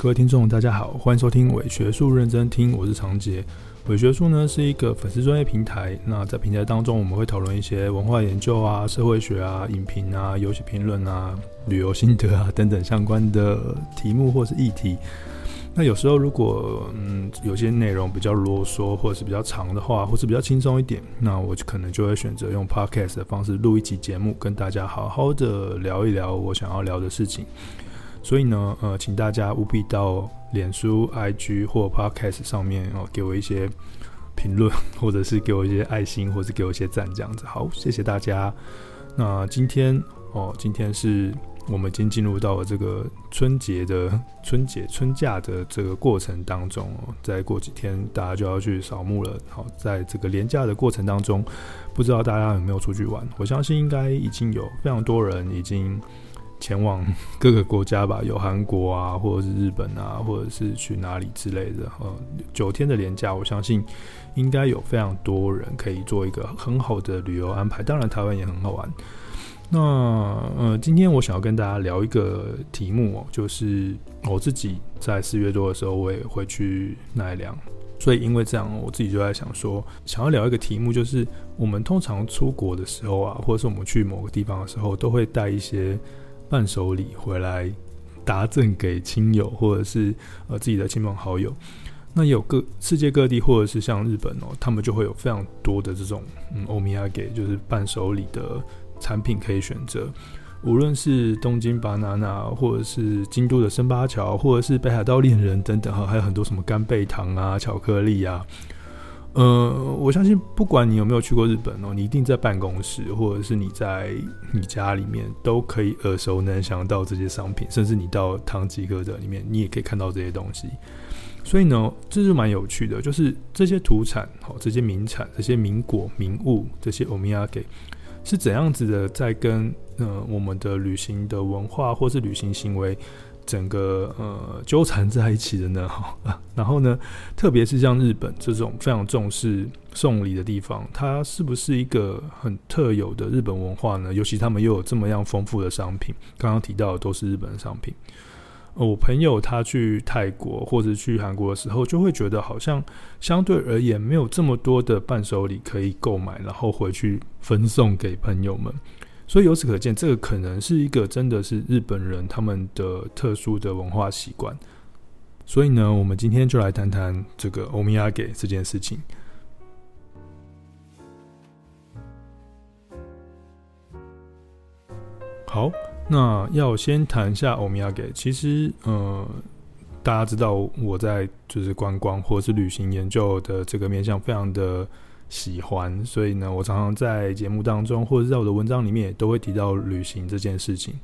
各位听众，大家好，欢迎收听伪学术认真听，我是长杰。伪学术呢是一个粉丝专业平台，那在平台当中，我们会讨论一些文化研究啊、社会学啊、影评啊、游戏评论啊、旅游心得啊等等相关的题目或是议题。那有时候如果嗯有些内容比较啰嗦，或者是比较长的话，或是比较轻松一点，那我就可能就会选择用 podcast 的方式录一期节目，跟大家好好的聊一聊我想要聊的事情。所以呢，呃，请大家务必到脸书、IG 或 Podcast 上面哦，给我一些评论，或者是给我一些爱心，或是给我一些赞，这样子。好，谢谢大家。那今天哦，今天是我们已经进入到了这个春节的 春节春假的这个过程当中哦，再过几天大家就要去扫墓了。好，在这个连假的过程当中，不知道大家有没有出去玩？我相信应该已经有非常多人已经。前往 各个国家吧，有韩国啊，或者是日本啊，或者是去哪里之类的。呃，九天的廉价，我相信应该有非常多人可以做一个很好的旅游安排。当然，台湾也很好玩。那呃，今天我想要跟大家聊一个题目哦，就是我自己在四月多的时候，我也会去奈良，所以因为这样，我自己就在想说，想要聊一个题目，就是我们通常出国的时候啊，或者是我们去某个地方的时候，都会带一些。伴手礼回来，答赠给亲友或者是呃自己的亲朋好友。那有各世界各地，或者是像日本哦，他们就会有非常多的这种嗯欧米亚给，就是伴手礼的产品可以选择。无论是东京巴拿那或者是京都的生八桥，或者是北海道恋人等等哈，还有很多什么干贝糖啊、巧克力啊。呃，我相信不管你有没有去过日本哦，你一定在办公室或者是你在你家里面都可以耳熟能详到这些商品，甚至你到唐吉诃德里面，你也可以看到这些东西。所以呢，这是蛮有趣的，就是这些土产、哦，这些名产、这些名果、名物、这些欧米亚给是怎样子的，在跟呃我们的旅行的文化或是旅行行为。整个呃纠缠在一起的呢，哈，然后呢，特别是像日本这种非常重视送礼的地方，它是不是一个很特有的日本文化呢？尤其他们又有这么样丰富的商品，刚刚提到的都是日本的商品。我朋友他去泰国或者去韩国的时候，就会觉得好像相对而言没有这么多的伴手礼可以购买，然后回去分送给朋友们。所以由此可见，这个可能是一个真的是日本人他们的特殊的文化习惯。所以呢，我们今天就来谈谈这个欧米亚给这件事情。好，那要先谈一下欧米亚给。其实，呃，大家知道我在就是观光或是旅行研究的这个面向非常的。喜欢，所以呢，我常常在节目当中，或者在我的文章里面，都会提到旅行这件事情。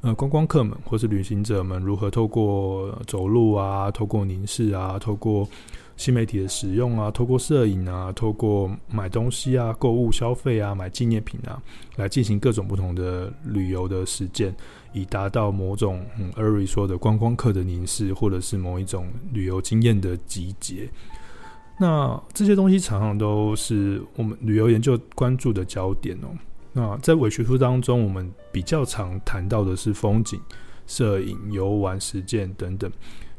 呃，观光客们或是旅行者们如何透过走路啊，透过凝视啊，透过新媒体的使用啊，透过摄影啊，透过买东西啊、购物消费啊、买纪念品啊，来进行各种不同的旅游的实践，以达到某种嗯，Eri 说的观光客的凝视，或者是某一种旅游经验的集结。那这些东西常常都是我们旅游研究关注的焦点哦。那在伪学术当中，我们比较常谈到的是风景、摄影、游玩、实践等等。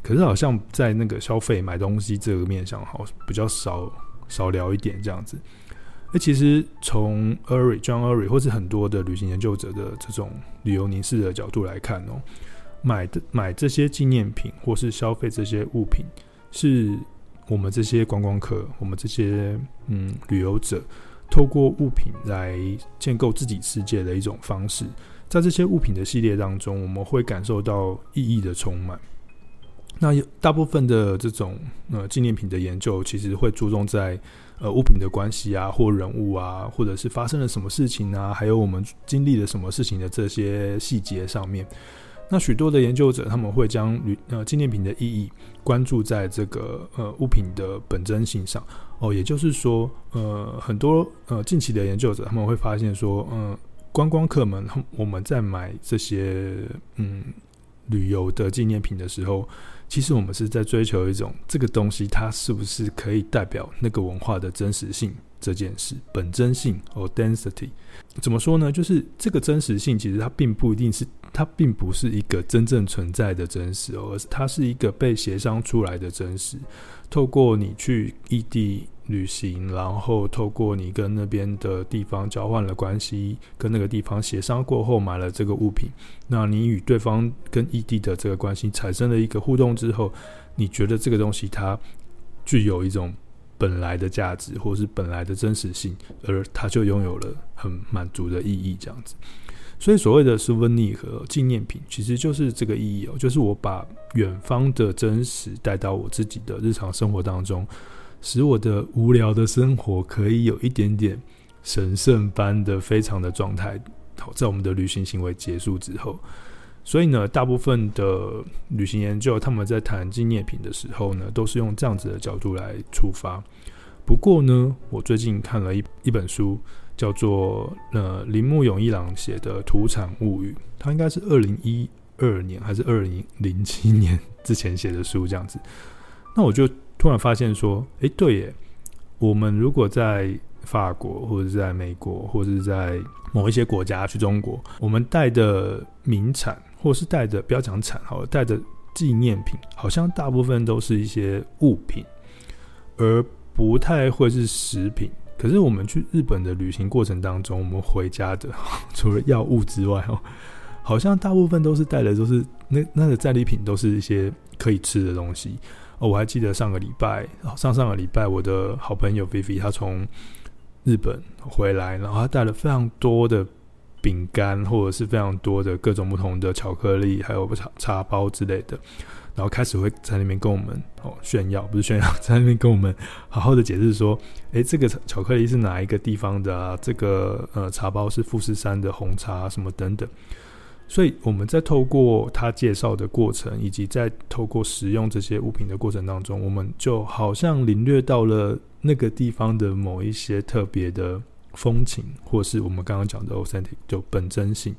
可是好像在那个消费、买东西这个面向，好比较少少聊一点这样子。那其实从 Eri John Eri 或是很多的旅行研究者的这种旅游凝视的角度来看哦，买的买这些纪念品或是消费这些物品是。我们这些观光客，我们这些嗯旅游者，透过物品来建构自己世界的一种方式，在这些物品的系列当中，我们会感受到意义的充满。那大部分的这种呃纪念品的研究，其实会注重在呃物品的关系啊，或人物啊，或者是发生了什么事情啊，还有我们经历了什么事情的这些细节上面。那许多的研究者，他们会将旅呃纪念品的意义关注在这个呃物品的本真性上哦，也就是说，呃很多呃近期的研究者他们会发现说，嗯、呃，观光客们我们在买这些嗯旅游的纪念品的时候，其实我们是在追求一种这个东西它是不是可以代表那个文化的真实性这件事，本真性哦 density 怎么说呢？就是这个真实性其实它并不一定是。它并不是一个真正存在的真实哦，而是它是一个被协商出来的真实。透过你去异地旅行，然后透过你跟那边的地方交换了关系，跟那个地方协商过后买了这个物品，那你与对方跟异地的这个关系产生了一个互动之后，你觉得这个东西它具有一种本来的价值，或是本来的真实性，而它就拥有了很满足的意义，这样子。所以所谓的是温妮和纪念品，其实就是这个意义哦，就是我把远方的真实带到我自己的日常生活当中，使我的无聊的生活可以有一点点神圣般的非常的状态。好，在我们的旅行行为结束之后，所以呢，大部分的旅行研究他们在谈纪念品的时候呢，都是用这样子的角度来出发。不过呢，我最近看了一一本书。叫做呃铃木永一郎写的《土产物语》，他应该是二零一二年还是二零零七年之前写的书这样子。那我就突然发现说，诶、对耶，我们如果在法国或者在美国或者是在某一些国家去中国，我们带的名产或是带的不要讲产好，带的纪念品，好像大部分都是一些物品，而不太会是食品。可是我们去日本的旅行过程当中，我们回家的 除了药物之外哦，好像大部分都是带的都是那那个战利品，都是一些可以吃的东西哦。我还记得上个礼拜，上上个礼拜，我的好朋友菲菲她从日本回来，然后她带了非常多的饼干，或者是非常多的各种不同的巧克力，还有茶茶包之类的。然后开始会在那边跟我们哦炫耀，不是炫耀，在那边跟我们好好的解释说，诶，这个巧克力是哪一个地方的啊？这个呃茶包是富士山的红茶什么等等。所以我们在透过他介绍的过程，以及在透过使用这些物品的过程当中，我们就好像领略到了那个地方的某一些特别的风情，或是我们刚刚讲的 authentic 就本真性。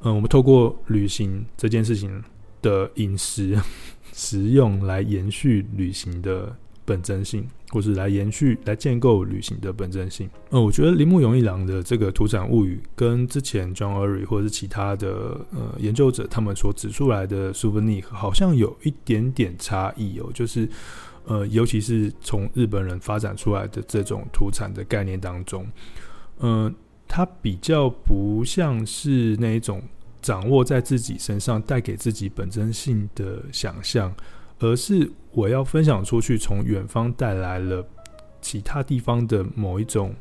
嗯，我们透过旅行这件事情。的饮食 食用来延续旅行的本真性，或是来延续来建构旅行的本真性。呃，我觉得铃木永一郎的这个《土产物语》跟之前 John Urry 或者是其他的呃研究者他们所指出来的 Souvenir 好像有一点点差异哦，就是呃，尤其是从日本人发展出来的这种土产的概念当中，嗯、呃，它比较不像是那一种。掌握在自己身上，带给自己本真性的想象，而是我要分享出去，从远方带来了其他地方的某一种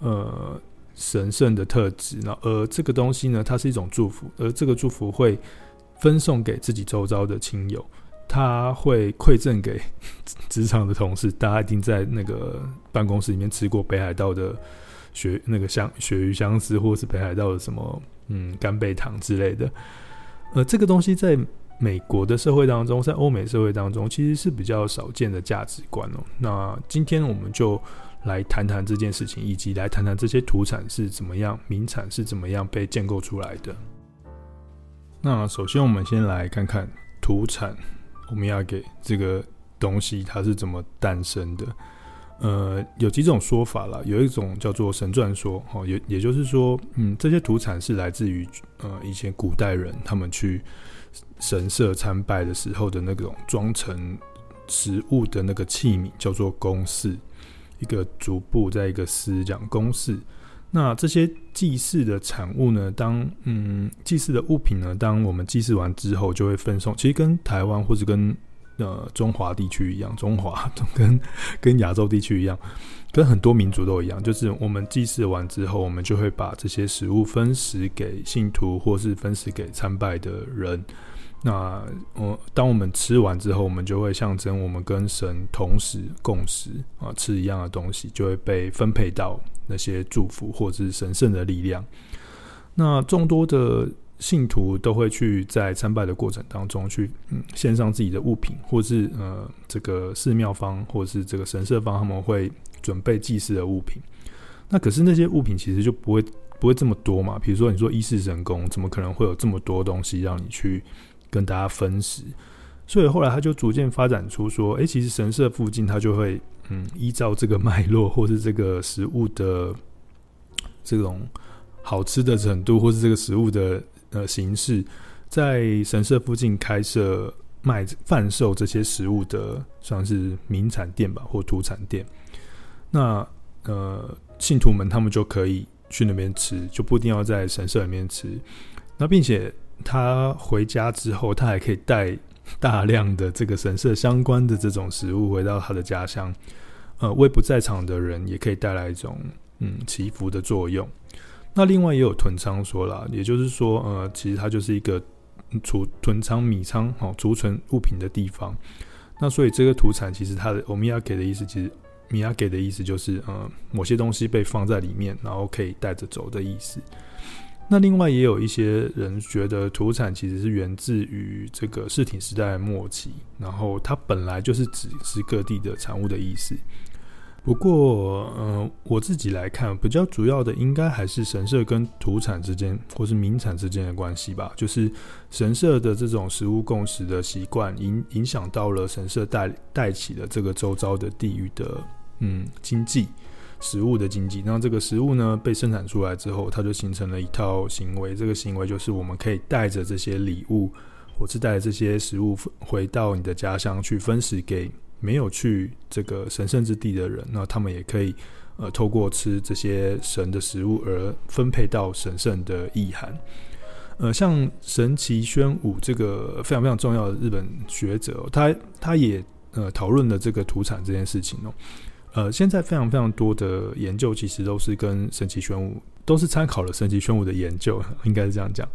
呃神圣的特质。那而这个东西呢，它是一种祝福，而这个祝福会分送给自己周遭的亲友，他会馈赠给 职场的同事。大家一定在那个办公室里面吃过北海道的鳕那个香鳕鱼香丝，或是北海道的什么。嗯，干贝糖之类的，呃，这个东西在美国的社会当中，在欧美社会当中，其实是比较少见的价值观哦。那今天我们就来谈谈这件事情，以及来谈谈这些土产是怎么样，名产是怎么样被建构出来的。那首先，我们先来看看土产，我们要给这个东西它是怎么诞生的。呃，有几种说法啦，有一种叫做神传说，哦，也也就是说，嗯，这些土产是来自于呃以前古代人他们去神社参拜的时候的那种装成食物的那个器皿，叫做公祀，一个竹部在一个司讲公祀。那这些祭祀的产物呢，当嗯祭祀的物品呢，当我们祭祀完之后，就会分送。其实跟台湾或者跟呃，中华地区一样，中华 跟跟亚洲地区一样，跟很多民族都一样，就是我们祭祀完之后，我们就会把这些食物分食给信徒，或是分食给参拜的人。那我当我们吃完之后，我们就会象征我们跟神同时共食啊，吃一样的东西，就会被分配到那些祝福或是神圣的力量。那众多的。信徒都会去在参拜的过程当中去献上自己的物品，或是呃这个寺庙方或是这个神社方他们会准备祭祀的物品。那可是那些物品其实就不会不会这么多嘛？比如说你说一世神功，怎么可能会有这么多东西让你去跟大家分食？所以后来他就逐渐发展出说，诶，其实神社附近他就会嗯依照这个脉络或是这个食物的这种好吃的程度，或是这个食物的。呃形式，在神社附近开设卖贩售这些食物的，算是名产店吧，或土产店。那呃，信徒们他们就可以去那边吃，就不一定要在神社里面吃。那并且他回家之后，他还可以带大量的这个神社相关的这种食物回到他的家乡，呃，为不在场的人也可以带来一种嗯祈福的作用。那另外也有囤仓说了，也就是说，呃，其实它就是一个储囤仓米仓哦，储存物品的地方。那所以这个土产其实它的欧米亚给的意思，其实米亚给的意思就是呃某些东西被放在里面，然后可以带着走的意思。那另外也有一些人觉得土产其实是源自于这个室町时代的末期，然后它本来就是指是各地的产物的意思。不过，呃，我自己来看，比较主要的应该还是神社跟土产之间，或是民产之间的关系吧。就是神社的这种食物共食的习惯，影影响到了神社带带起了这个周遭的地域的嗯经济。食物的经济，那这个食物呢被生产出来之后，它就形成了一套行为。这个行为就是我们可以带着这些礼物，或是带着这些食物回到你的家乡去分食给没有去这个神圣之地的人。那他们也可以呃透过吃这些神的食物而分配到神圣的意涵。呃，像神崎宣武这个非常非常重要的日本学者，他他也呃讨论了这个土产这件事情哦。呃，现在非常非常多的研究，其实都是跟神崎宣武都是参考了神崎宣武的研究，应该是这样讲。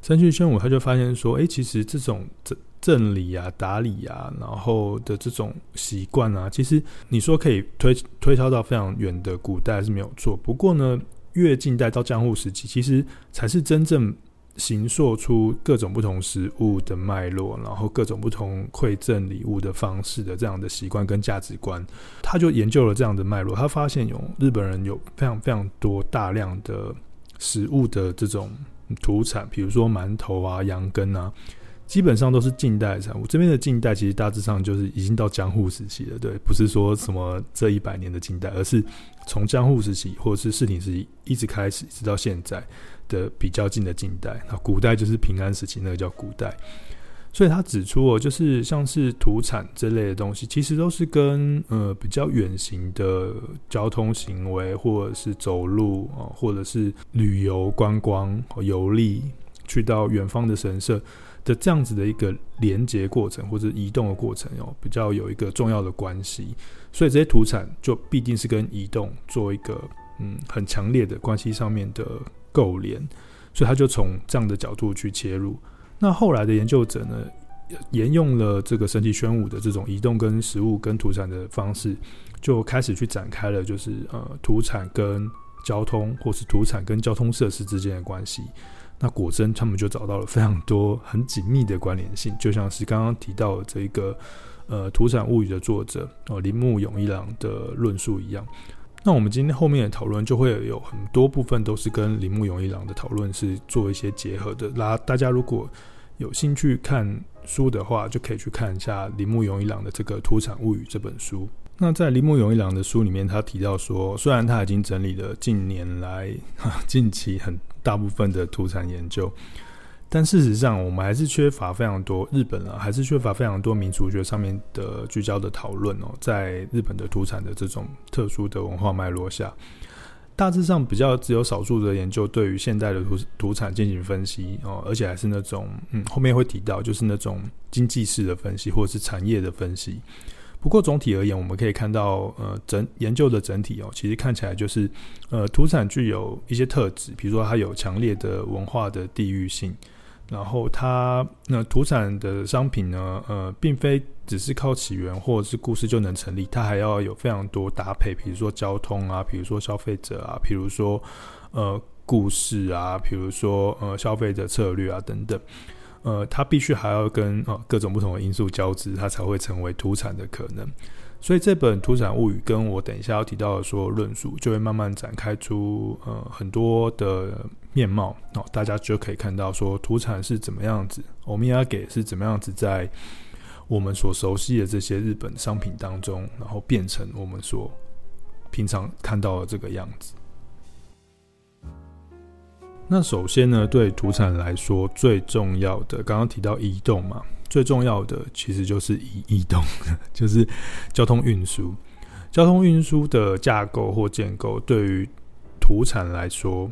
神崎宣武他就发现说，哎，其实这种这赠礼啊、打礼啊，然后的这种习惯啊，其实你说可以推推敲到非常远的古代是没有错。不过呢，越近代到江户时期，其实才是真正。形塑出各种不同食物的脉络，然后各种不同馈赠礼物的方式的这样的习惯跟价值观，他就研究了这样的脉络，他发现有日本人有非常非常多大量的食物的这种土产，比如说馒头啊、羊羹啊，基本上都是近代产物。这边的近代其实大致上就是已经到江户时期了，对，不是说什么这一百年的近代，而是从江户时期或者是室町时期一直开始，直到现在。的比较近的近代，那古代就是平安时期，那个叫古代。所以他指出哦，就是像是土产这类的东西，其实都是跟呃比较远行的交通行为，或者是走路啊，或者是旅游观光、游历去到远方的神社的这样子的一个连接过程，或者移动的过程哦，比较有一个重要的关系。所以这些土产就必定是跟移动做一个嗯很强烈的关系上面的。构连，所以他就从这样的角度去切入。那后来的研究者呢，沿用了这个神奇宣武的这种移动跟食物跟土产的方式，就开始去展开了，就是呃土产跟交通，或是土产跟交通设施之间的关系。那果真他们就找到了非常多很紧密的关联性，就像是刚刚提到这一个呃土产物语的作者哦铃木勇一郎的论述一样。那我们今天后面的讨论就会有很多部分都是跟铃木勇一郎的讨论是做一些结合的。那大家如果有兴趣看书的话，就可以去看一下铃木勇一郎的这个《土产物语》这本书。那在铃木勇一郎的书里面，他提到说，虽然他已经整理了近年来、近期很大部分的土产研究。但事实上，我们还是缺乏非常多日本啊，还是缺乏非常多民俗学上面的聚焦的讨论哦。在日本的土产的这种特殊的文化脉络下，大致上比较只有少数的研究对于现代的土土产进行分析哦，而且还是那种嗯，后面会提到就是那种经济式的分析或者是产业的分析。不过总体而言，我们可以看到，呃，整研究的整体哦，其实看起来就是，呃，土产具有一些特质，比如说它有强烈的文化的地域性，然后它那土产的商品呢，呃，并非只是靠起源或者是故事就能成立，它还要有非常多搭配，比如说交通啊，比如说消费者啊，比如说呃故事啊，比如说呃消费者策略啊等等。呃，它必须还要跟呃各种不同的因素交织，它才会成为土产的可能。所以这本《土产物语》跟我等一下要提到的说论述，就会慢慢展开出呃很多的面貌哦，大家就可以看到说土产是怎么样子，欧米亚给是怎么样子在我们所熟悉的这些日本商品当中，然后变成我们所平常看到的这个样子。那首先呢，对土产来说最重要的，刚刚提到移动嘛，最重要的其实就是移移动，就是交通运输。交通运输的架构或建构，对于土产来说，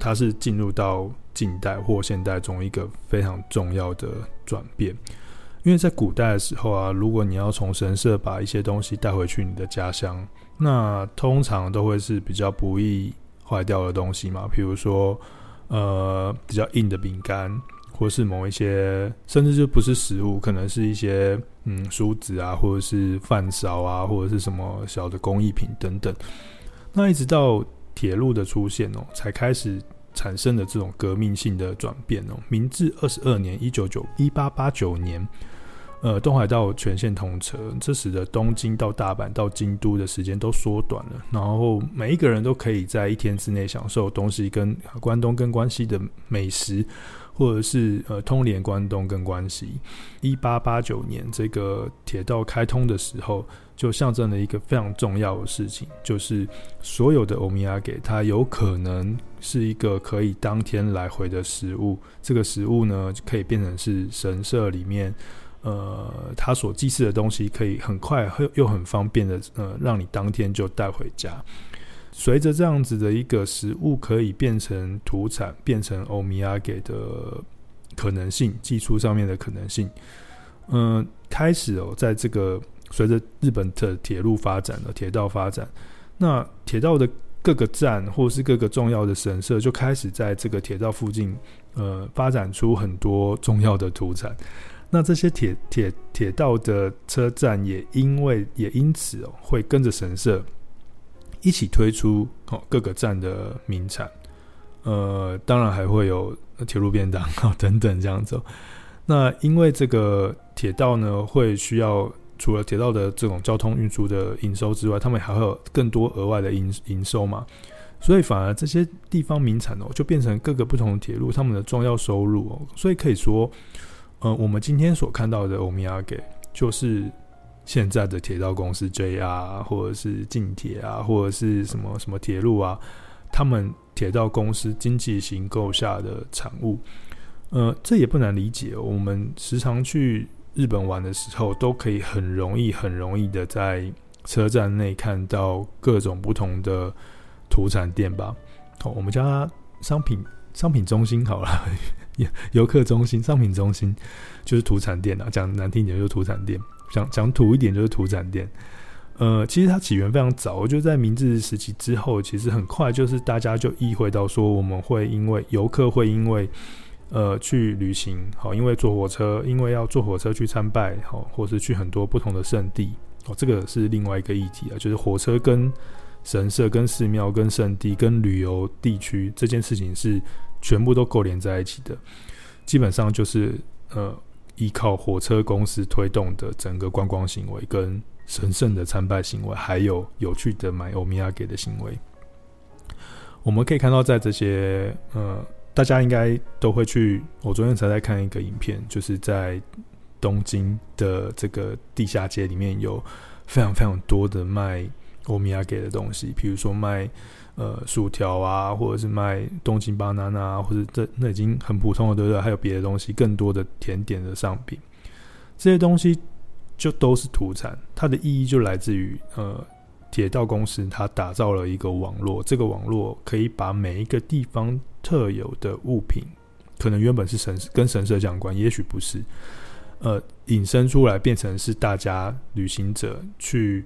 它是进入到近代或现代中一个非常重要的转变。因为在古代的时候啊，如果你要从神社把一些东西带回去你的家乡，那通常都会是比较不易坏掉的东西嘛，比如说。呃，比较硬的饼干，或是某一些，甚至就不是食物，可能是一些嗯梳子啊，或者是饭勺啊，或者是什么小的工艺品等等。那一直到铁路的出现哦，才开始产生了这种革命性的转变哦。明治二十二年，一九九一八八九年。呃，东海道全线通车，这使得东京到大阪到京都的时间都缩短了。然后每一个人都可以在一天之内享受东西跟关东跟关西的美食，或者是呃通联关东跟关西。一八八九年这个铁道开通的时候，就象征了一个非常重要的事情，就是所有的欧米亚给它有可能是一个可以当天来回的食物。这个食物呢，可以变成是神社里面。呃，他所祭祀的东西可以很快又很方便的，呃，让你当天就带回家。随着这样子的一个食物可以变成土产，变成欧米亚给的可能性，技术上面的可能性，嗯、开始哦，在这个随着日本的铁路发展的铁道发展，那铁道的各个站或是各个重要的神社就开始在这个铁道附近，呃，发展出很多重要的土产。那这些铁铁铁道的车站也因为也因此哦，会跟着神社一起推出哦各个站的名产，呃，当然还会有铁路便当啊等等这样子。那因为这个铁道呢，会需要除了铁道的这种交通运输的营收之外，他们还会有更多额外的营营收嘛，所以反而这些地方名产哦，就变成各个不同的铁路他们的重要收入哦，所以可以说。呃，我们今天所看到的欧米亚给，就是现在的铁道公司 JR 或者是近铁啊，或者是什么什么铁路啊，他们铁道公司经济型构下的产物。呃，这也不难理解。我们时常去日本玩的时候，都可以很容易、很容易的在车站内看到各种不同的土产店吧。好，我们叫它商品商品中心好了。游客中心、商品中心就是土产店啊，讲难听一点就是土产店，讲讲土一点就是土产店。呃，其实它起源非常早，就在明治时期之后，其实很快就是大家就意会到说，我们会因为游客会因为呃去旅行，好，因为坐火车，因为要坐火车去参拜，好，或是去很多不同的圣地，哦，这个是另外一个议题啊，就是火车跟神社、跟寺庙、跟圣地、跟旅游地区这件事情是。全部都勾连在一起的，基本上就是呃，依靠火车公司推动的整个观光行为，跟神圣的参拜行为，还有有趣的买欧米亚给的行为。我们可以看到，在这些呃，大家应该都会去。我昨天才在看一个影片，就是在东京的这个地下街里面有非常非常多的卖欧米亚给的东西，比如说卖。呃，薯条啊，或者是卖东京巴拿拿，或者这那已经很普通了，对不对？还有别的东西，更多的甜点的商品，这些东西就都是土产。它的意义就来自于呃，铁道公司它打造了一个网络，这个网络可以把每一个地方特有的物品，可能原本是神跟神社相关，也许不是，呃，引申出来变成是大家旅行者去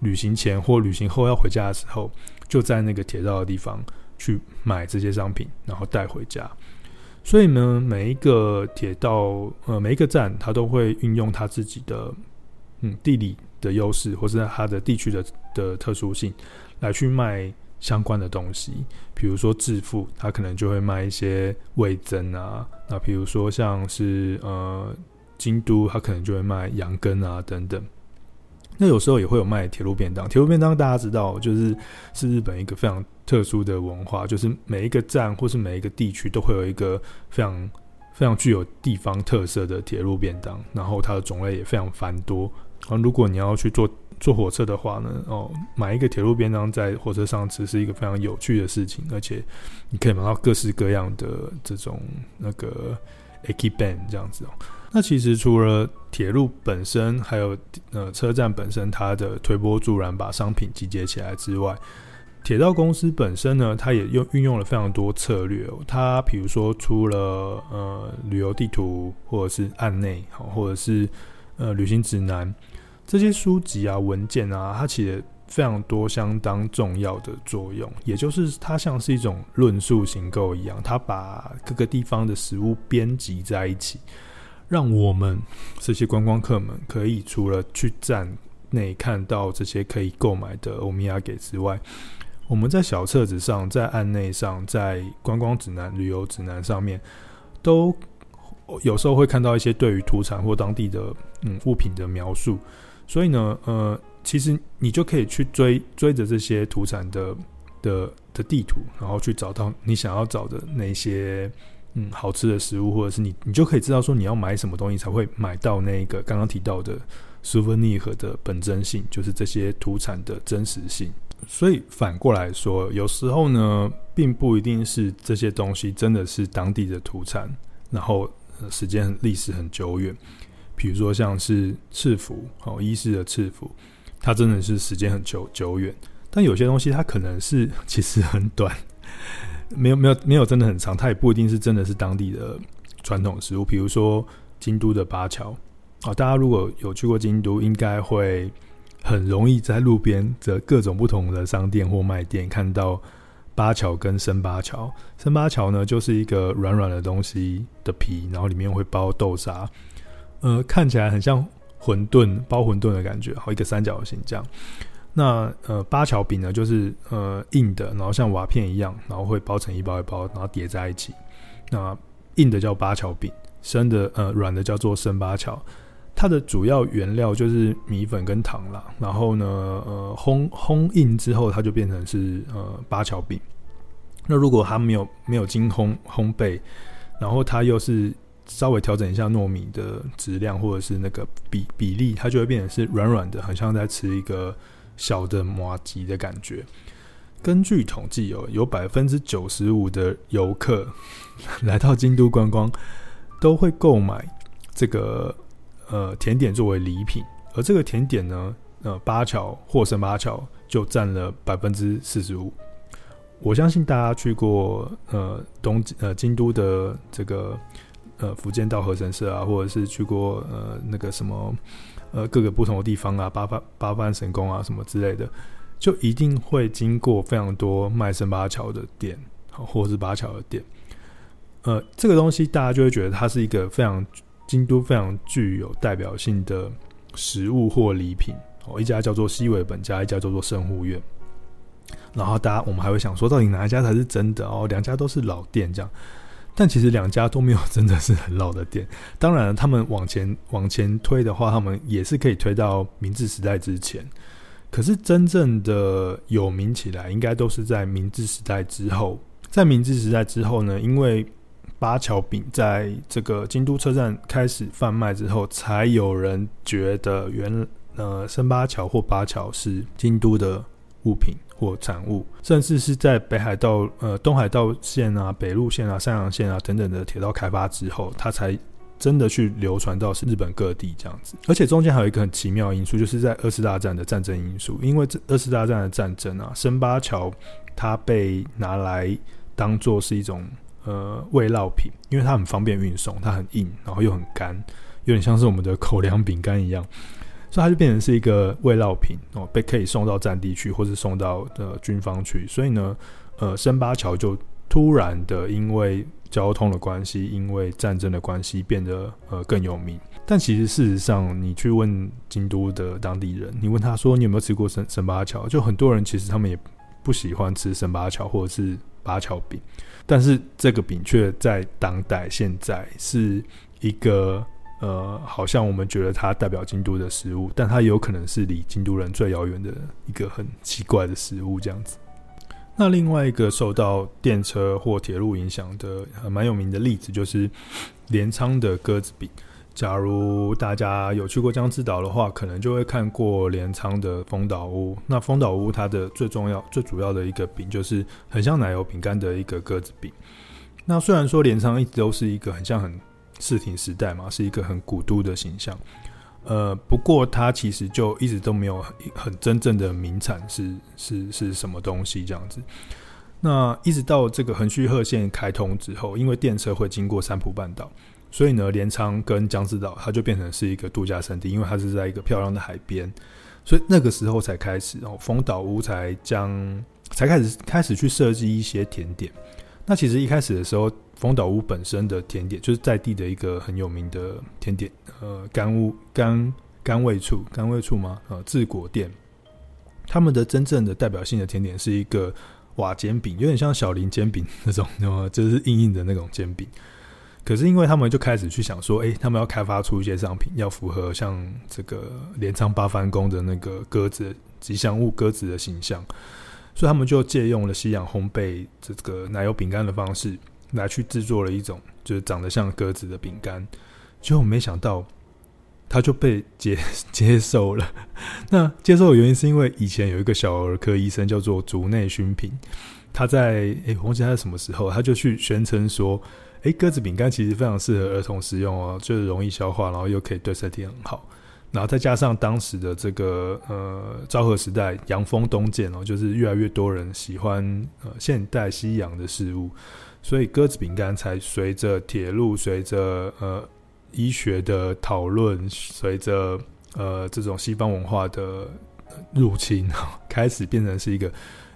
旅行前或旅行后要回家的时候。就在那个铁道的地方去买这些商品，然后带回家。所以呢，每一个铁道，呃，每一个站，它都会运用它自己的，嗯，地理的优势，或是它的地区的的特殊性，来去卖相关的东西。比如说致富，它可能就会卖一些味增啊。那比如说像是呃京都，它可能就会卖羊羹啊等等。那有时候也会有卖铁路便当，铁路便当大家知道，就是是日本一个非常特殊的文化，就是每一个站或是每一个地区都会有一个非常非常具有地方特色的铁路便当，然后它的种类也非常繁多。然后如果你要去坐坐火车的话呢，哦，买一个铁路便当在火车上吃是一个非常有趣的事情，而且你可以买到各式各样的这种那个 Ekiben 这样子哦。那其实除了铁路本身，还有呃车站本身它的推波助澜把商品集结起来之外，铁道公司本身呢，它也用运用了非常多策略。它比如说出了呃旅游地图，或者是案内，或者是呃旅行指南这些书籍啊文件啊，它起了非常多相当重要的作用。也就是它像是一种论述型构一样，它把各个地方的食物编辑在一起，让我们这些观光客们可以除了去站内看到这些可以购买的欧米亚给之外，我们在小册子上、在案内上、在观光指南、旅游指南上面，都有时候会看到一些对于土产或当地的嗯物品的描述。所以呢，呃，其实你就可以去追追着这些土产的的的地图，然后去找到你想要找的那些嗯好吃的食物，或者是你你就可以知道说你要买什么东西才会买到那个刚刚提到的 souvenir 的本真性，就是这些土产的真实性。所以反过来说，有时候呢，并不一定是这些东西真的是当地的土产，然后时间历史很久远。比如说像是赤福，哦，伊势的赤福，它真的是时间很久久远。但有些东西它可能是其实很短，没有没有没有真的很长，它也不一定是真的是当地的传统食物。比如说京都的八桥，啊，大家如果有去过京都，应该会。很容易在路边的各种不同的商店或卖店看到八桥跟生八桥。生八桥呢，就是一个软软的东西的皮，然后里面会包豆沙，呃，看起来很像馄饨包馄饨的感觉，好一个三角形这样。那呃八桥饼呢，就是呃硬的，然后像瓦片一样，然后会包成一包一包，然后叠在一起。那硬的叫八桥饼，生的呃软的叫做生八桥。它的主要原料就是米粉跟糖啦，然后呢，呃，烘烘硬之后，它就变成是呃八桥饼。那如果它没有没有经烘烘焙，然后它又是稍微调整一下糯米的质量或者是那个比比例，它就会变成是软软的，很像在吃一个小的麻糬的感觉。根据统计哦，有百分之九十五的游客 来到京都观光，都会购买这个。呃，甜点作为礼品，而这个甜点呢，呃，八桥或生八桥就占了百分之四十五。我相信大家去过呃东呃京都的这个呃伏见稻荷神社啊，或者是去过呃那个什么呃各个不同的地方啊，八幡八幡神宫啊什么之类的，就一定会经过非常多卖生八桥的店，或是八桥的店。呃，这个东西大家就会觉得它是一个非常。京都非常具有代表性的食物或礼品哦，一家叫做西尾本家，一家叫做圣户院。然后大家我们还会想说，到底哪一家才是真的哦？两家都是老店这样，但其实两家都没有真的是很老的店。当然，他们往前往前推的话，他们也是可以推到明治时代之前。可是真正的有名起来，应该都是在明治时代之后。在明治时代之后呢，因为八桥饼在这个京都车站开始贩卖之后，才有人觉得原呃生八桥或八桥是京都的物品或产物，甚至是在北海道呃东海道线啊、北陆线啊、山阳线啊等等的铁道开发之后，它才真的去流传到日本各地这样子。而且中间还有一个很奇妙的因素，就是在二次大战的战争因素，因为这二次大战的战争啊，生八桥它被拿来当做是一种。呃，慰劳品，因为它很方便运送，它很硬，然后又很干，有点像是我们的口粮饼干一样，所以它就变成是一个慰劳品哦，被可以送到战地去，或是送到呃军方去。所以呢，呃，生八桥就突然的因为交通的关系，因为战争的关系，变得呃更有名。但其实事实上，你去问京都的当地人，你问他说你有没有吃过生生八桥，就很多人其实他们也不喜欢吃生八桥或者是八桥饼。但是这个饼却在当代现在是一个呃，好像我们觉得它代表京都的食物，但它有可能是离京都人最遥远的一个很奇怪的食物这样子。那另外一个受到电车或铁路影响的蛮有名的例子，就是镰仓的鸽子饼。假如大家有去过江之岛的话，可能就会看过镰仓的丰岛屋。那丰岛屋它的最重要、最主要的一个饼，就是很像奶油饼干的一个鸽子饼。那虽然说镰仓一直都是一个很像很室町时代嘛，是一个很古都的形象。呃，不过它其实就一直都没有很，真正的名产是是是什么东西这样子。那一直到这个横须贺线开通之后，因为电车会经过三浦半岛。所以呢，镰仓跟江之岛，它就变成是一个度假胜地，因为它是在一个漂亮的海边，所以那个时候才开始哦，丰岛屋才将才开始开始去设计一些甜点。那其实一开始的时候，丰岛屋本身的甜点就是在地的一个很有名的甜点，呃，甘屋甘甘味处甘味处吗？呃，治果店，他们的真正的代表性的甜点是一个瓦煎饼，有点像小林煎饼那种，那 么就是硬硬的那种煎饼。可是因为他们就开始去想说，哎、他们要开发出一些商品，要符合像这个镰仓八幡宫的那个鸽子吉祥物鸽子的形象，所以他们就借用了西洋烘焙这个奶油饼干的方式来去制作了一种就是长得像鸽子的饼干，结果没想到他就被接 接受了。那接受的原因是因为以前有一个小儿科医生叫做竹内薰平，他在哎、欸，我忘记他在什么时候，他就去宣称说。哎，鸽子饼干其实非常适合儿童食用哦，就是容易消化，然后又可以对身体很好。然后再加上当时的这个呃昭和时代洋风东渐哦，就是越来越多人喜欢呃现代西洋的事物，所以鸽子饼干才随着铁路、随着呃医学的讨论、随着呃这种西方文化的入侵，开始变成是一个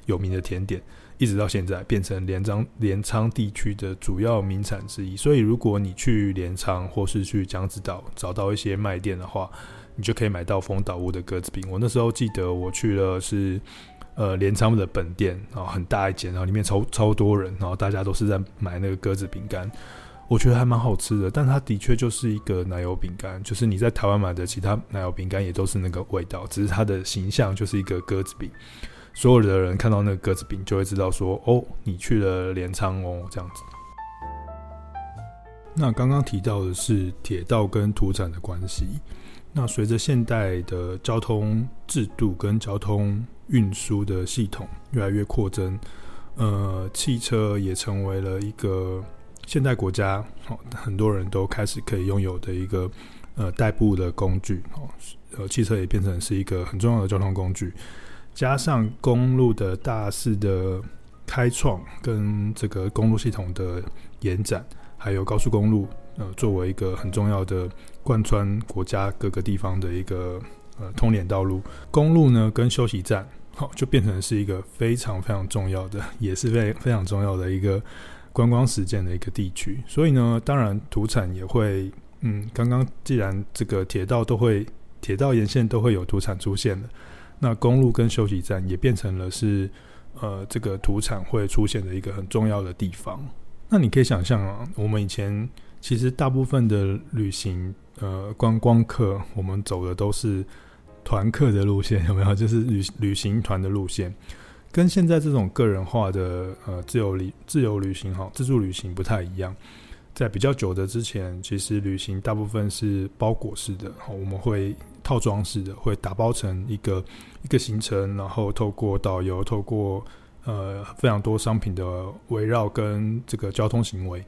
有名的甜点。一直到现在变成镰仓镰仓地区的主要名产之一，所以如果你去镰仓或是去江之岛找到一些卖店的话，你就可以买到丰岛屋的鸽子饼。我那时候记得我去了是呃镰仓的本店，然后很大一间，然后里面超超多人，然后大家都是在买那个鸽子饼干，我觉得还蛮好吃的。但它的确就是一个奶油饼干，就是你在台湾买的其他奶油饼干也都是那个味道，只是它的形象就是一个鸽子饼。所有的人看到那个鸽子饼，就会知道说：“哦，你去了镰仓哦。”这样子。那刚刚提到的是铁道跟土产的关系。那随着现代的交通制度跟交通运输的系统越来越扩增，呃，汽车也成为了一个现代国家哦，很多人都开始可以拥有的一个呃代步的工具哦。呃，汽车也变成是一个很重要的交通工具。加上公路的大肆的开创，跟这个公路系统的延展，还有高速公路，呃，作为一个很重要的贯穿国家各个地方的一个呃通联道路，公路呢跟休息站，好，就变成是一个非常非常重要的，也是非非常重要的一个观光实践的一个地区。所以呢，当然土产也会，嗯，刚刚既然这个铁道都会，铁道沿线都会有土产出现的。那公路跟休息站也变成了是，呃，这个土产会出现的一个很重要的地方。那你可以想象啊，我们以前其实大部分的旅行，呃，观光客，我们走的都是团客的路线，有没有？就是旅旅行团的路线，跟现在这种个人化的呃自由旅自由旅行哈，自助旅行不太一样。在比较久的之前，其实旅行大部分是包裹式的，我们会套装式的，会打包成一个一个行程，然后透过导游，透过呃非常多商品的围绕跟这个交通行为，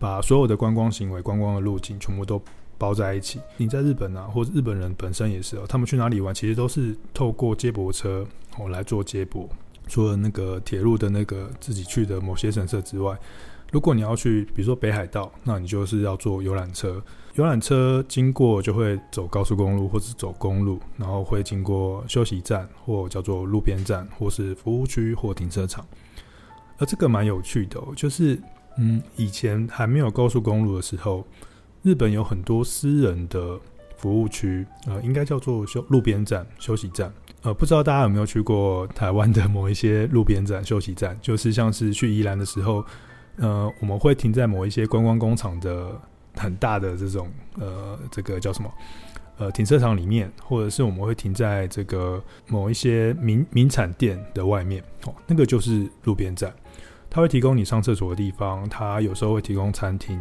把所有的观光行为、观光的路径全部都包在一起。你在日本啊，或者日本人本身也是哦，他们去哪里玩，其实都是透过接驳车哦来做接驳，除了那个铁路的那个自己去的某些神社之外。如果你要去，比如说北海道，那你就是要坐游览车。游览车经过就会走高速公路或者走公路，然后会经过休息站或叫做路边站，或是服务区或停车场。而这个蛮有趣的，就是嗯，以前还没有高速公路的时候，日本有很多私人的服务区，呃，应该叫做休路边站、休息站。呃，不知道大家有没有去过台湾的某一些路边站、休息站，就是像是去宜兰的时候。呃，我们会停在某一些观光工厂的很大的这种呃，这个叫什么？呃，停车场里面，或者是我们会停在这个某一些名名产店的外面，哦，那个就是路边站。它会提供你上厕所的地方，它有时候会提供餐厅，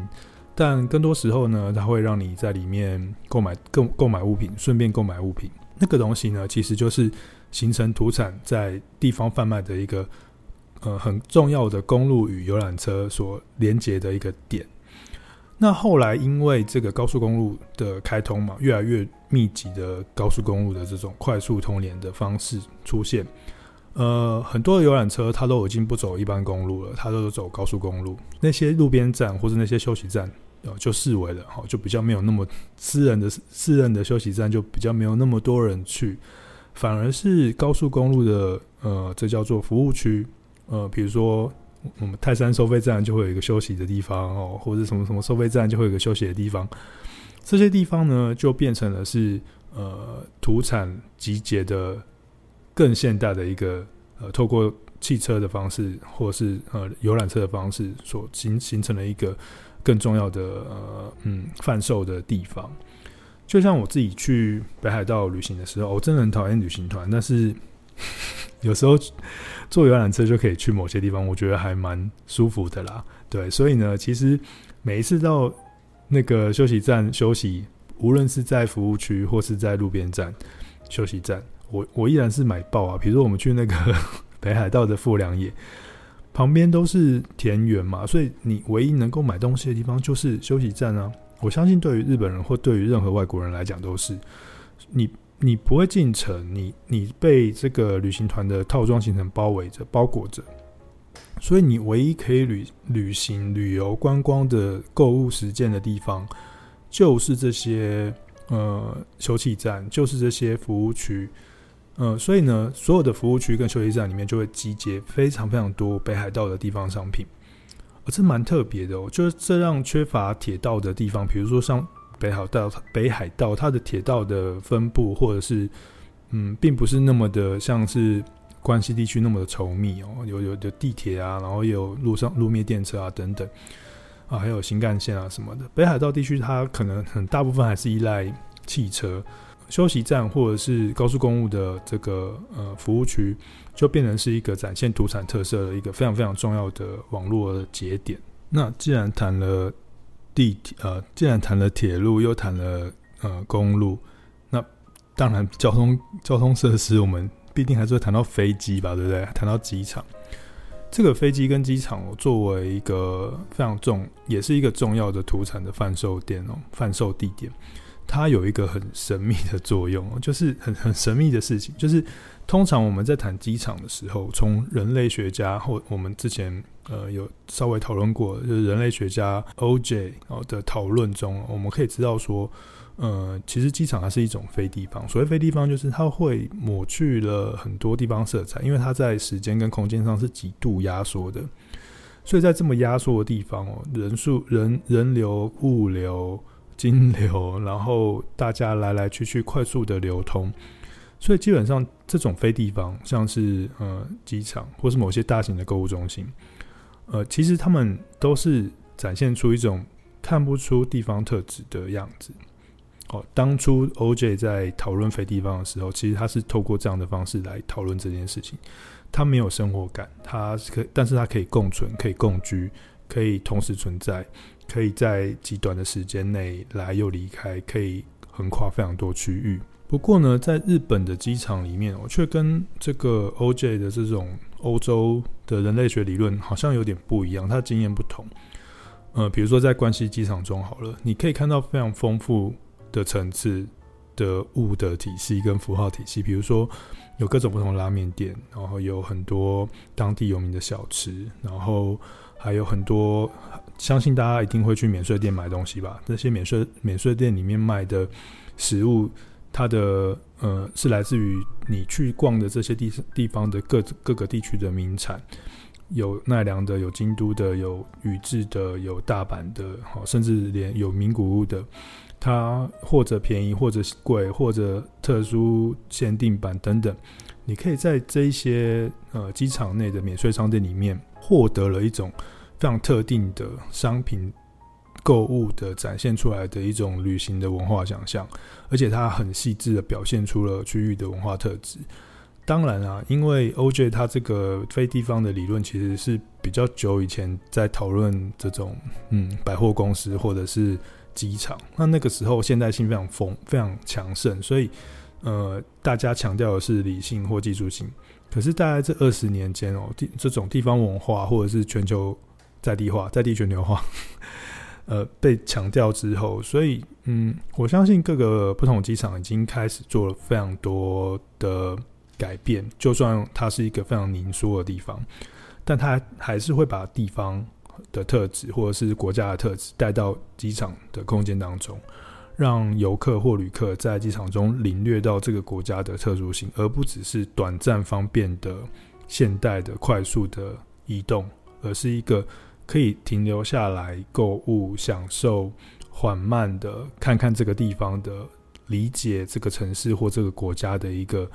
但更多时候呢，它会让你在里面购买购购买物品，顺便购买物品。那个东西呢，其实就是形成土产在地方贩卖的一个呃很重要的公路与游览车所连接的一个点。那后来因为这个高速公路的开通嘛，越来越密集的高速公路的这种快速通联的方式出现，呃，很多的游览车它都已经不走一般公路了，它都走高速公路。那些路边站或者那些休息站，呃，就视为了哈，就比较没有那么私人的私人的休息站，就比较没有那么多人去，反而是高速公路的呃，这叫做服务区，呃，比如说。我们泰山收费站就会有一个休息的地方哦，或者什么什么收费站就会有个休息的地方。这些地方呢，就变成了是呃土产集结的更现代的一个呃，透过汽车的方式，或是呃游览车的方式所形形成了一个更重要的呃嗯贩售的地方。就像我自己去北海道旅行的时候，我真的很讨厌旅行团，但是。有时候坐游览车就可以去某些地方，我觉得还蛮舒服的啦。对，所以呢，其实每一次到那个休息站休息，无论是在服务区或是在路边站休息站，我我依然是买爆啊。比如说我们去那个 北海道的富良野，旁边都是田园嘛，所以你唯一能够买东西的地方就是休息站啊。我相信对于日本人或对于任何外国人来讲都是你。你不会进城，你你被这个旅行团的套装行程包围着、包裹着，所以你唯一可以旅旅行、旅游、观光的购物实践的地方，就是这些呃休憩站，就是这些服务区，呃，所以呢，所有的服务区跟休息站里面就会集结非常非常多北海道的地方商品，这蛮特别的哦，就是这让缺乏铁道的地方，比如说像。北海道，北海道它的铁道的分布，或者是嗯，并不是那么的像是关西地区那么的稠密哦，有有的地铁啊，然后有路上路面电车啊等等啊，还有新干线啊什么的。北海道地区它可能很大部分还是依赖汽车休息站或者是高速公路的这个呃服务区，就变成是一个展现土产特色的一个非常非常重要的网络的节点。那既然谈了。地铁呃，既然谈了铁路，又谈了呃公路，那当然交通交通设施，我们必定还是会谈到飞机吧，对不对？谈到机场，这个飞机跟机场，作为一个非常重，也是一个重要的土产的贩售点哦，贩售地点，它有一个很神秘的作用，就是很很神秘的事情，就是。通常我们在谈机场的时候，从人类学家或我们之前呃有稍微讨论过，就是人类学家 O.J. 哦的讨论中，我们可以知道说，呃，其实机场它是一种非地方。所谓非地方，就是它会抹去了很多地方色彩，因为它在时间跟空间上是极度压缩的。所以在这么压缩的地方哦，人数、人人流、物流、金流，然后大家来来去去快速的流通。所以基本上，这种非地方，像是呃机场或是某些大型的购物中心，呃，其实他们都是展现出一种看不出地方特质的样子。哦，当初 OJ 在讨论非地方的时候，其实他是透过这样的方式来讨论这件事情。他没有生活感，他可，但是他可以共存，可以共居，可以同时存在，可以在极短的时间内来又离开，可以横跨非常多区域。不过呢，在日本的机场里面，我却跟这个 OJ 的这种欧洲的人类学理论好像有点不一样，它的经验不同。呃，比如说在关西机场中好了，你可以看到非常丰富的层次的物的体系跟符号体系，比如说有各种不同的拉面店，然后有很多当地有名的小吃，然后还有很多，相信大家一定会去免税店买东西吧？这些免税免税店里面卖的食物。它的呃是来自于你去逛的这些地地方的各各个地区的名产，有奈良的，有京都的，有宇治的，有大阪的，好，甚至连有名古屋的，它或者便宜，或者贵，或者特殊限定版等等，你可以在这一些呃机场内的免税商店里面获得了一种非常特定的商品。购物的展现出来的一种旅行的文化想象，而且它很细致的表现出了区域的文化特质。当然啊，因为 OJ 他这个非地方的理论其实是比较久以前在讨论这种嗯百货公司或者是机场，那那个时候现代性非常丰非常强盛，所以呃大家强调的是理性或技术性。可是大概这二十年间哦，地这种地方文化或者是全球在地化、在地全球化，呃，被强调之后，所以嗯，我相信各个不同机场已经开始做了非常多的改变。就算它是一个非常凝缩的地方，但它还是会把地方的特质或者是国家的特质带到机场的空间当中。让游客或旅客在机场中领略到这个国家的特殊性，而不只是短暂方便的现代的快速的移动，而是一个可以停留下来购物、享受缓慢的看看这个地方的理解这个城市或这个国家的一个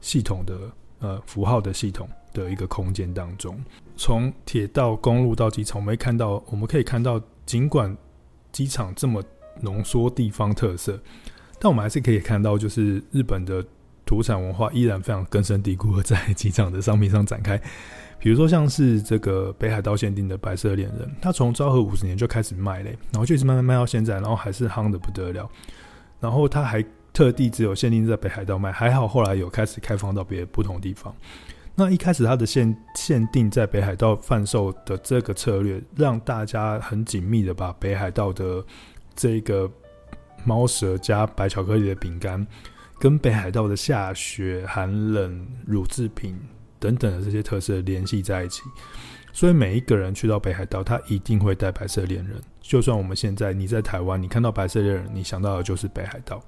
系统的呃符号的系统的一个空间当中。从铁道、公路到机场，我们会看到，我们可以看到，尽管机场这么。浓缩地方特色，但我们还是可以看到，就是日本的土产文化依然非常根深蒂固在机场的商品上展开。比如说，像是这个北海道限定的白色恋人，它从昭和五十年就开始卖嘞，然后就一直慢慢卖到现在，然后还是夯的不得了。然后它还特地只有限定在北海道卖，还好后来有开始开放到别的不同地方。那一开始它的限限定在北海道贩售的这个策略，让大家很紧密的把北海道的这个猫舌加白巧克力的饼干，跟北海道的下雪、寒冷、乳制品等等的这些特色联系在一起，所以每一个人去到北海道，他一定会带白色恋人。就算我们现在你在台湾，你看到白色恋人，你想到的就是北海道。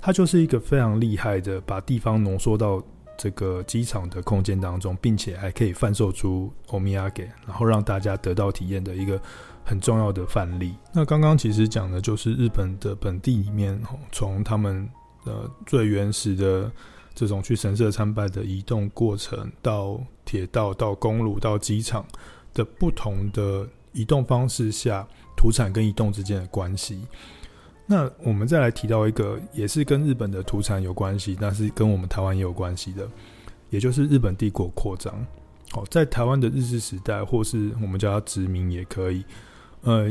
它就是一个非常厉害的，把地方浓缩到这个机场的空间当中，并且还可以贩售出欧米亚给，然后让大家得到体验的一个。很重要的范例。那刚刚其实讲的就是日本的本地里面，从他们呃最原始的这种去神社参拜的移动过程，到铁道、到公路、到机场的不同的移动方式下，土产跟移动之间的关系。那我们再来提到一个，也是跟日本的土产有关系，但是跟我们台湾也有关系的，也就是日本帝国扩张。哦，在台湾的日治时代，或是我们叫它殖民也可以。呃，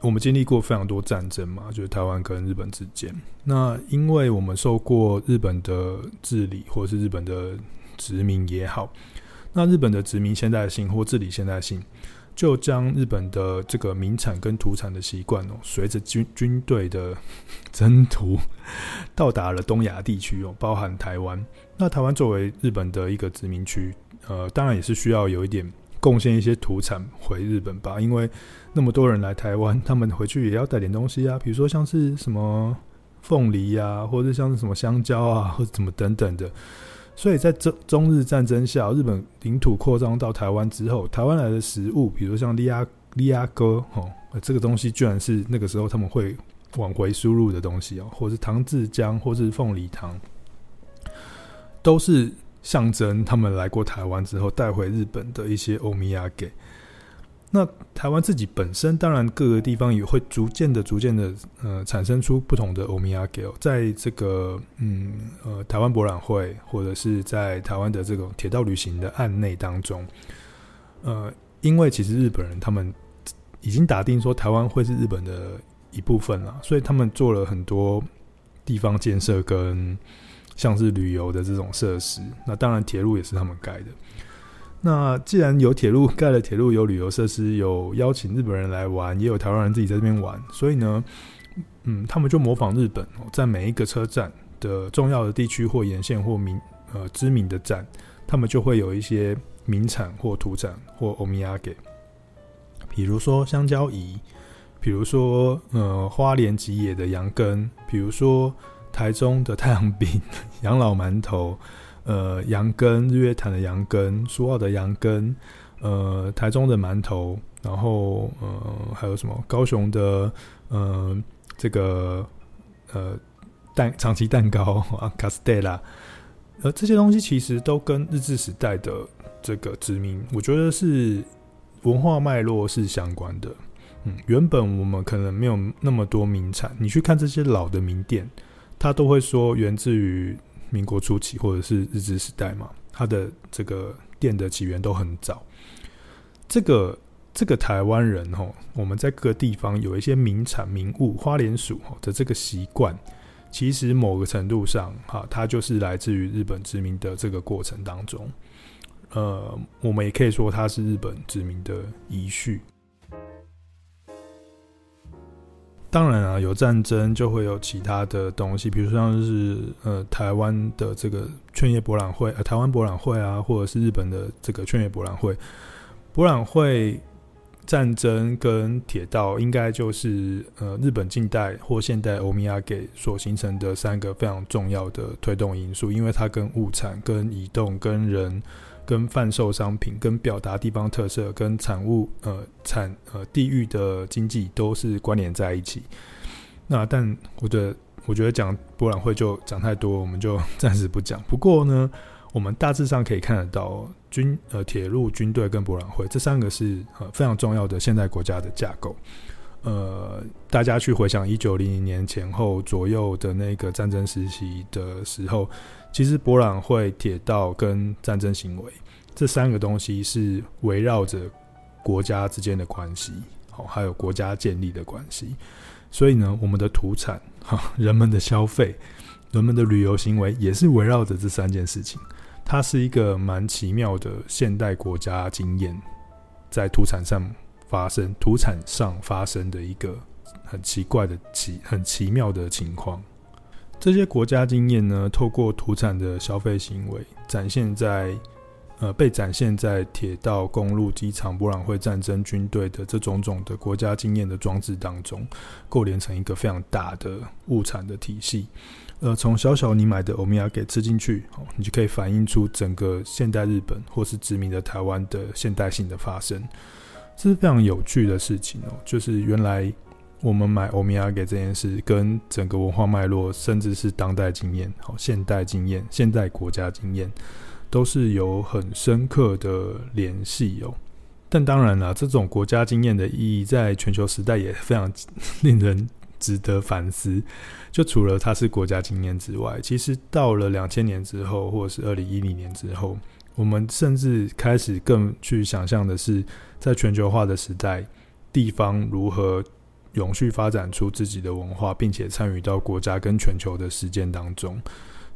我们经历过非常多战争嘛，就是台湾跟日本之间。那因为我们受过日本的治理，或者是日本的殖民也好，那日本的殖民现代性或治理现代性，就将日本的这个名产跟土产的习惯哦，随着军军队的 征途，到达了东亚地区哦，包含台湾。那台湾作为日本的一个殖民区，呃，当然也是需要有一点。贡献一些土产回日本吧，因为那么多人来台湾，他们回去也要带点东西啊，比如说像是什么凤梨呀、啊，或者像是什么香蕉啊，或者什么等等的。所以在中中日战争下，日本领土扩张到台湾之后，台湾来的食物，比如像利亚利亚哥哦，这个东西居然是那个时候他们会往回输入的东西哦，或是糖制浆，或是凤梨糖，都是。象征他们来过台湾之后带回日本的一些欧米亚给。那台湾自己本身，当然各个地方也会逐渐的、逐渐的，呃，产生出不同的欧米亚给。在这个，嗯，呃，台湾博览会，或者是在台湾的这种铁道旅行的案内当中，呃，因为其实日本人他们已经打定说台湾会是日本的一部分了，所以他们做了很多地方建设跟。像是旅游的这种设施，那当然铁路也是他们盖的。那既然有铁路盖了铁路，有旅游设施，有邀请日本人来玩，也有台湾人自己在这边玩，所以呢，嗯，他们就模仿日本，在每一个车站的重要的地区或沿线或名呃知名的站，他们就会有一些名产或土产或欧米亚给，比如说香蕉椅，比如说呃花莲吉野的羊羹，比如说。台中的太阳饼、养老馒头，呃，羊羹、日月潭的羊羹、苏澳的羊羹，呃，台中的馒头，然后呃，还有什么？高雄的呃，这个呃蛋长崎蛋糕啊，卡斯蒂拉，呃，这些东西其实都跟日治时代的这个殖民，我觉得是文化脉络是相关的。嗯，原本我们可能没有那么多名产，你去看这些老的名店。他都会说源自于民国初期或者是日治时代嘛，它的这个店的起源都很早。这个这个台湾人哈，我们在各地方有一些名产名物，花莲薯的这个习惯，其实某个程度上哈，它就是来自于日本殖民的这个过程当中。呃，我们也可以说它是日本殖民的遗绪。当然啊，有战争就会有其他的东西，比如说像是呃台湾的这个劝业博览会，呃台湾博览会啊，或者是日本的这个劝业博览会。博览会、战争跟铁道，应该就是呃日本近代或现代欧米亚给所形成的三个非常重要的推动因素，因为它跟物产、跟移动、跟人。跟贩售商品、跟表达地方特色、跟产物、呃产呃地域的经济都是关联在一起。那但我的我觉得讲博览会就讲太多，我们就 暂时不讲。不过呢，我们大致上可以看得到军呃铁路、军队跟博览会这三个是呃非常重要的现代国家的架构。呃，大家去回想一九零零年前后左右的那个战争时期的时候。其实博览会、铁道跟战争行为这三个东西是围绕着国家之间的关系，好，还有国家建立的关系。所以呢，我们的土产、哈，人们的消费、人们的旅游行为，也是围绕着这三件事情。它是一个蛮奇妙的现代国家经验，在土产上发生、土产上发生的一个很奇怪的奇、很奇妙的情况。这些国家经验呢，透过土产的消费行为，展现在呃被展现在铁道、公路、机场、博览会、战争、军队的这种种的国家经验的装置当中，构连成一个非常大的物产的体系。呃，从小小你买的欧米亚给吃进去，哦，你就可以反映出整个现代日本或是殖民的台湾的现代性的发生，这是非常有趣的事情哦。就是原来。我们买欧米亚给这件事，跟整个文化脉络，甚至是当代经验、好现代经验、现代国家经验，都是有很深刻的联系哦。但当然了，这种国家经验的意义，在全球时代也非常 令人值得反思。就除了它是国家经验之外，其实到了两千年之后，或者是二零一零年之后，我们甚至开始更去想象的是，在全球化的时代，地方如何。永续发展出自己的文化，并且参与到国家跟全球的实践当中，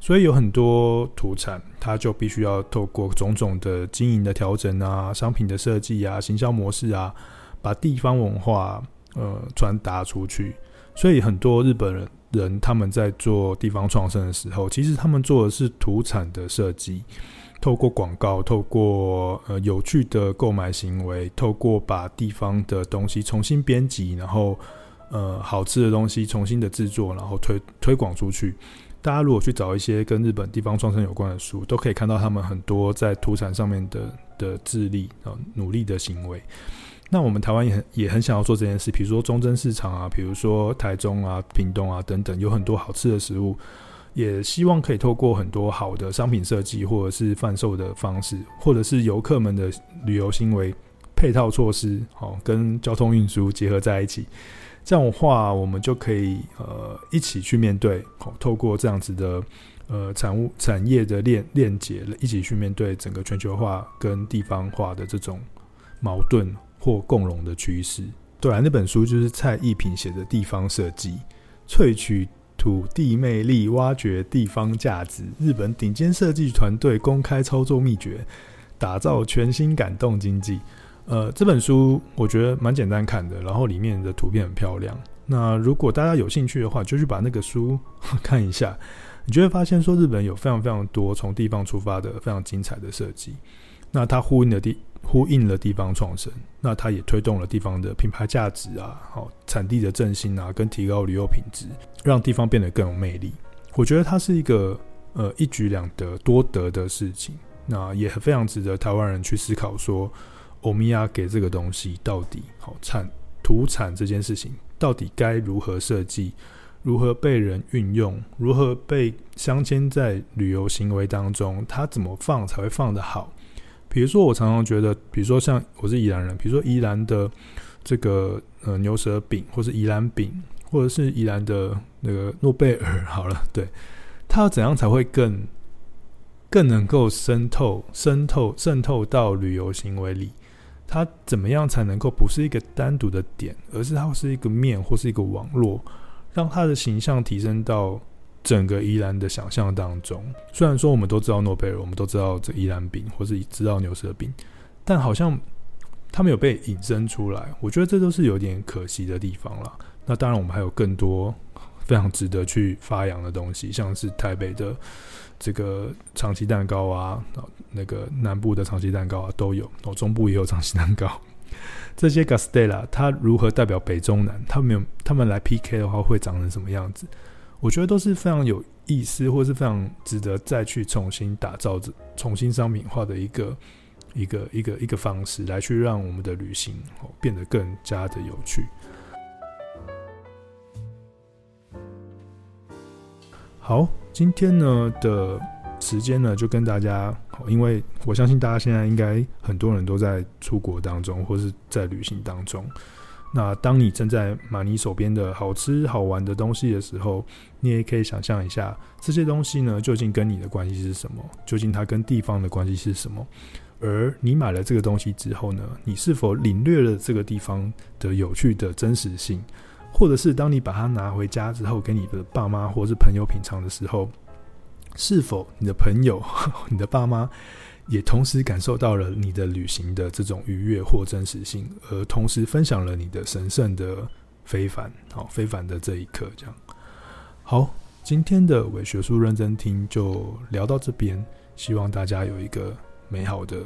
所以有很多土产，它就必须要透过种种的经营的调整啊、商品的设计啊、行销模式啊，把地方文化呃传达出去。所以很多日本人人他们在做地方创生的时候，其实他们做的是土产的设计。透过广告，透过呃有趣的购买行为，透过把地方的东西重新编辑，然后呃好吃的东西重新的制作，然后推推广出去。大家如果去找一些跟日本地方创生有关的书，都可以看到他们很多在土产上面的的致力啊努力的行为。那我们台湾也很也很想要做这件事，比如说中正市场啊，比如说台中啊、屏东啊等等，有很多好吃的食物。也希望可以透过很多好的商品设计，或者是贩售的方式，或者是游客们的旅游行为配套措施，好跟交通运输结合在一起，这样的话，我们就可以呃一起去面对，好透过这样子的呃产物产业的链链接，一起去面对整个全球化跟地方化的这种矛盾或共荣的趋势。对啊，那本书就是蔡奕品写的地方设计，萃取。土地魅力，挖掘地方价值。日本顶尖设计团队公开操作秘诀，打造全新感动经济。呃，这本书我觉得蛮简单看的，然后里面的图片很漂亮。那如果大家有兴趣的话，就去把那个书 看一下，你就会发现说，日本有非常非常多从地方出发的非常精彩的设计。那它呼应的地。呼应了地方创生，那它也推动了地方的品牌价值啊，好产地的振兴啊，跟提高旅游品质，让地方变得更有魅力。我觉得它是一个呃一举两得多得的事情，那也非常值得台湾人去思考说，欧米亚给这个东西到底好产土产这件事情到底该如何设计，如何被人运用，如何被镶嵌在旅游行为当中，它怎么放才会放得好？比如说，我常常觉得，比如说像我是宜兰人，比如说宜兰的这个呃牛舌饼，或是宜兰饼，或者是宜兰的那个诺贝尔，好了，对，它要怎样才会更更能够渗透、渗透、渗透到旅游行为里？它怎么样才能够不是一个单独的点，而是它是一个面或是一个网络，让它的形象提升到整个宜兰的想象当中？虽然说我们都知道诺贝尔，我们都知道这宜兰饼，或是知道牛舌饼，但好像他没有被引申出来。我觉得这都是有点可惜的地方了。那当然，我们还有更多非常值得去发扬的东西，像是台北的。这个长期蛋糕啊，那个南部的长期蛋糕啊都有，哦，中部也有长期蛋糕。这些 Gastella 它如何代表北中南？他们有他们来 PK 的话，会长成什么样子？我觉得都是非常有意思，或是非常值得再去重新打造、重新商品化的一个一个一个一个方式，来去让我们的旅行哦变得更加的有趣。好。今天呢的时间呢，就跟大家，因为我相信大家现在应该很多人都在出国当中，或是在旅行当中。那当你正在买你手边的好吃好玩的东西的时候，你也可以想象一下，这些东西呢究竟跟你的关系是什么？究竟它跟地方的关系是什么？而你买了这个东西之后呢，你是否领略了这个地方的有趣的真实性？或者是当你把它拿回家之后，给你的爸妈或是朋友品尝的时候，是否你的朋友、你的爸妈也同时感受到了你的旅行的这种愉悦或真实性，而同时分享了你的神圣的非凡，好非凡的这一刻？这样好，今天的伪学术认真听就聊到这边，希望大家有一个美好的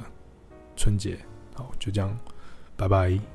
春节。好，就这样，拜拜。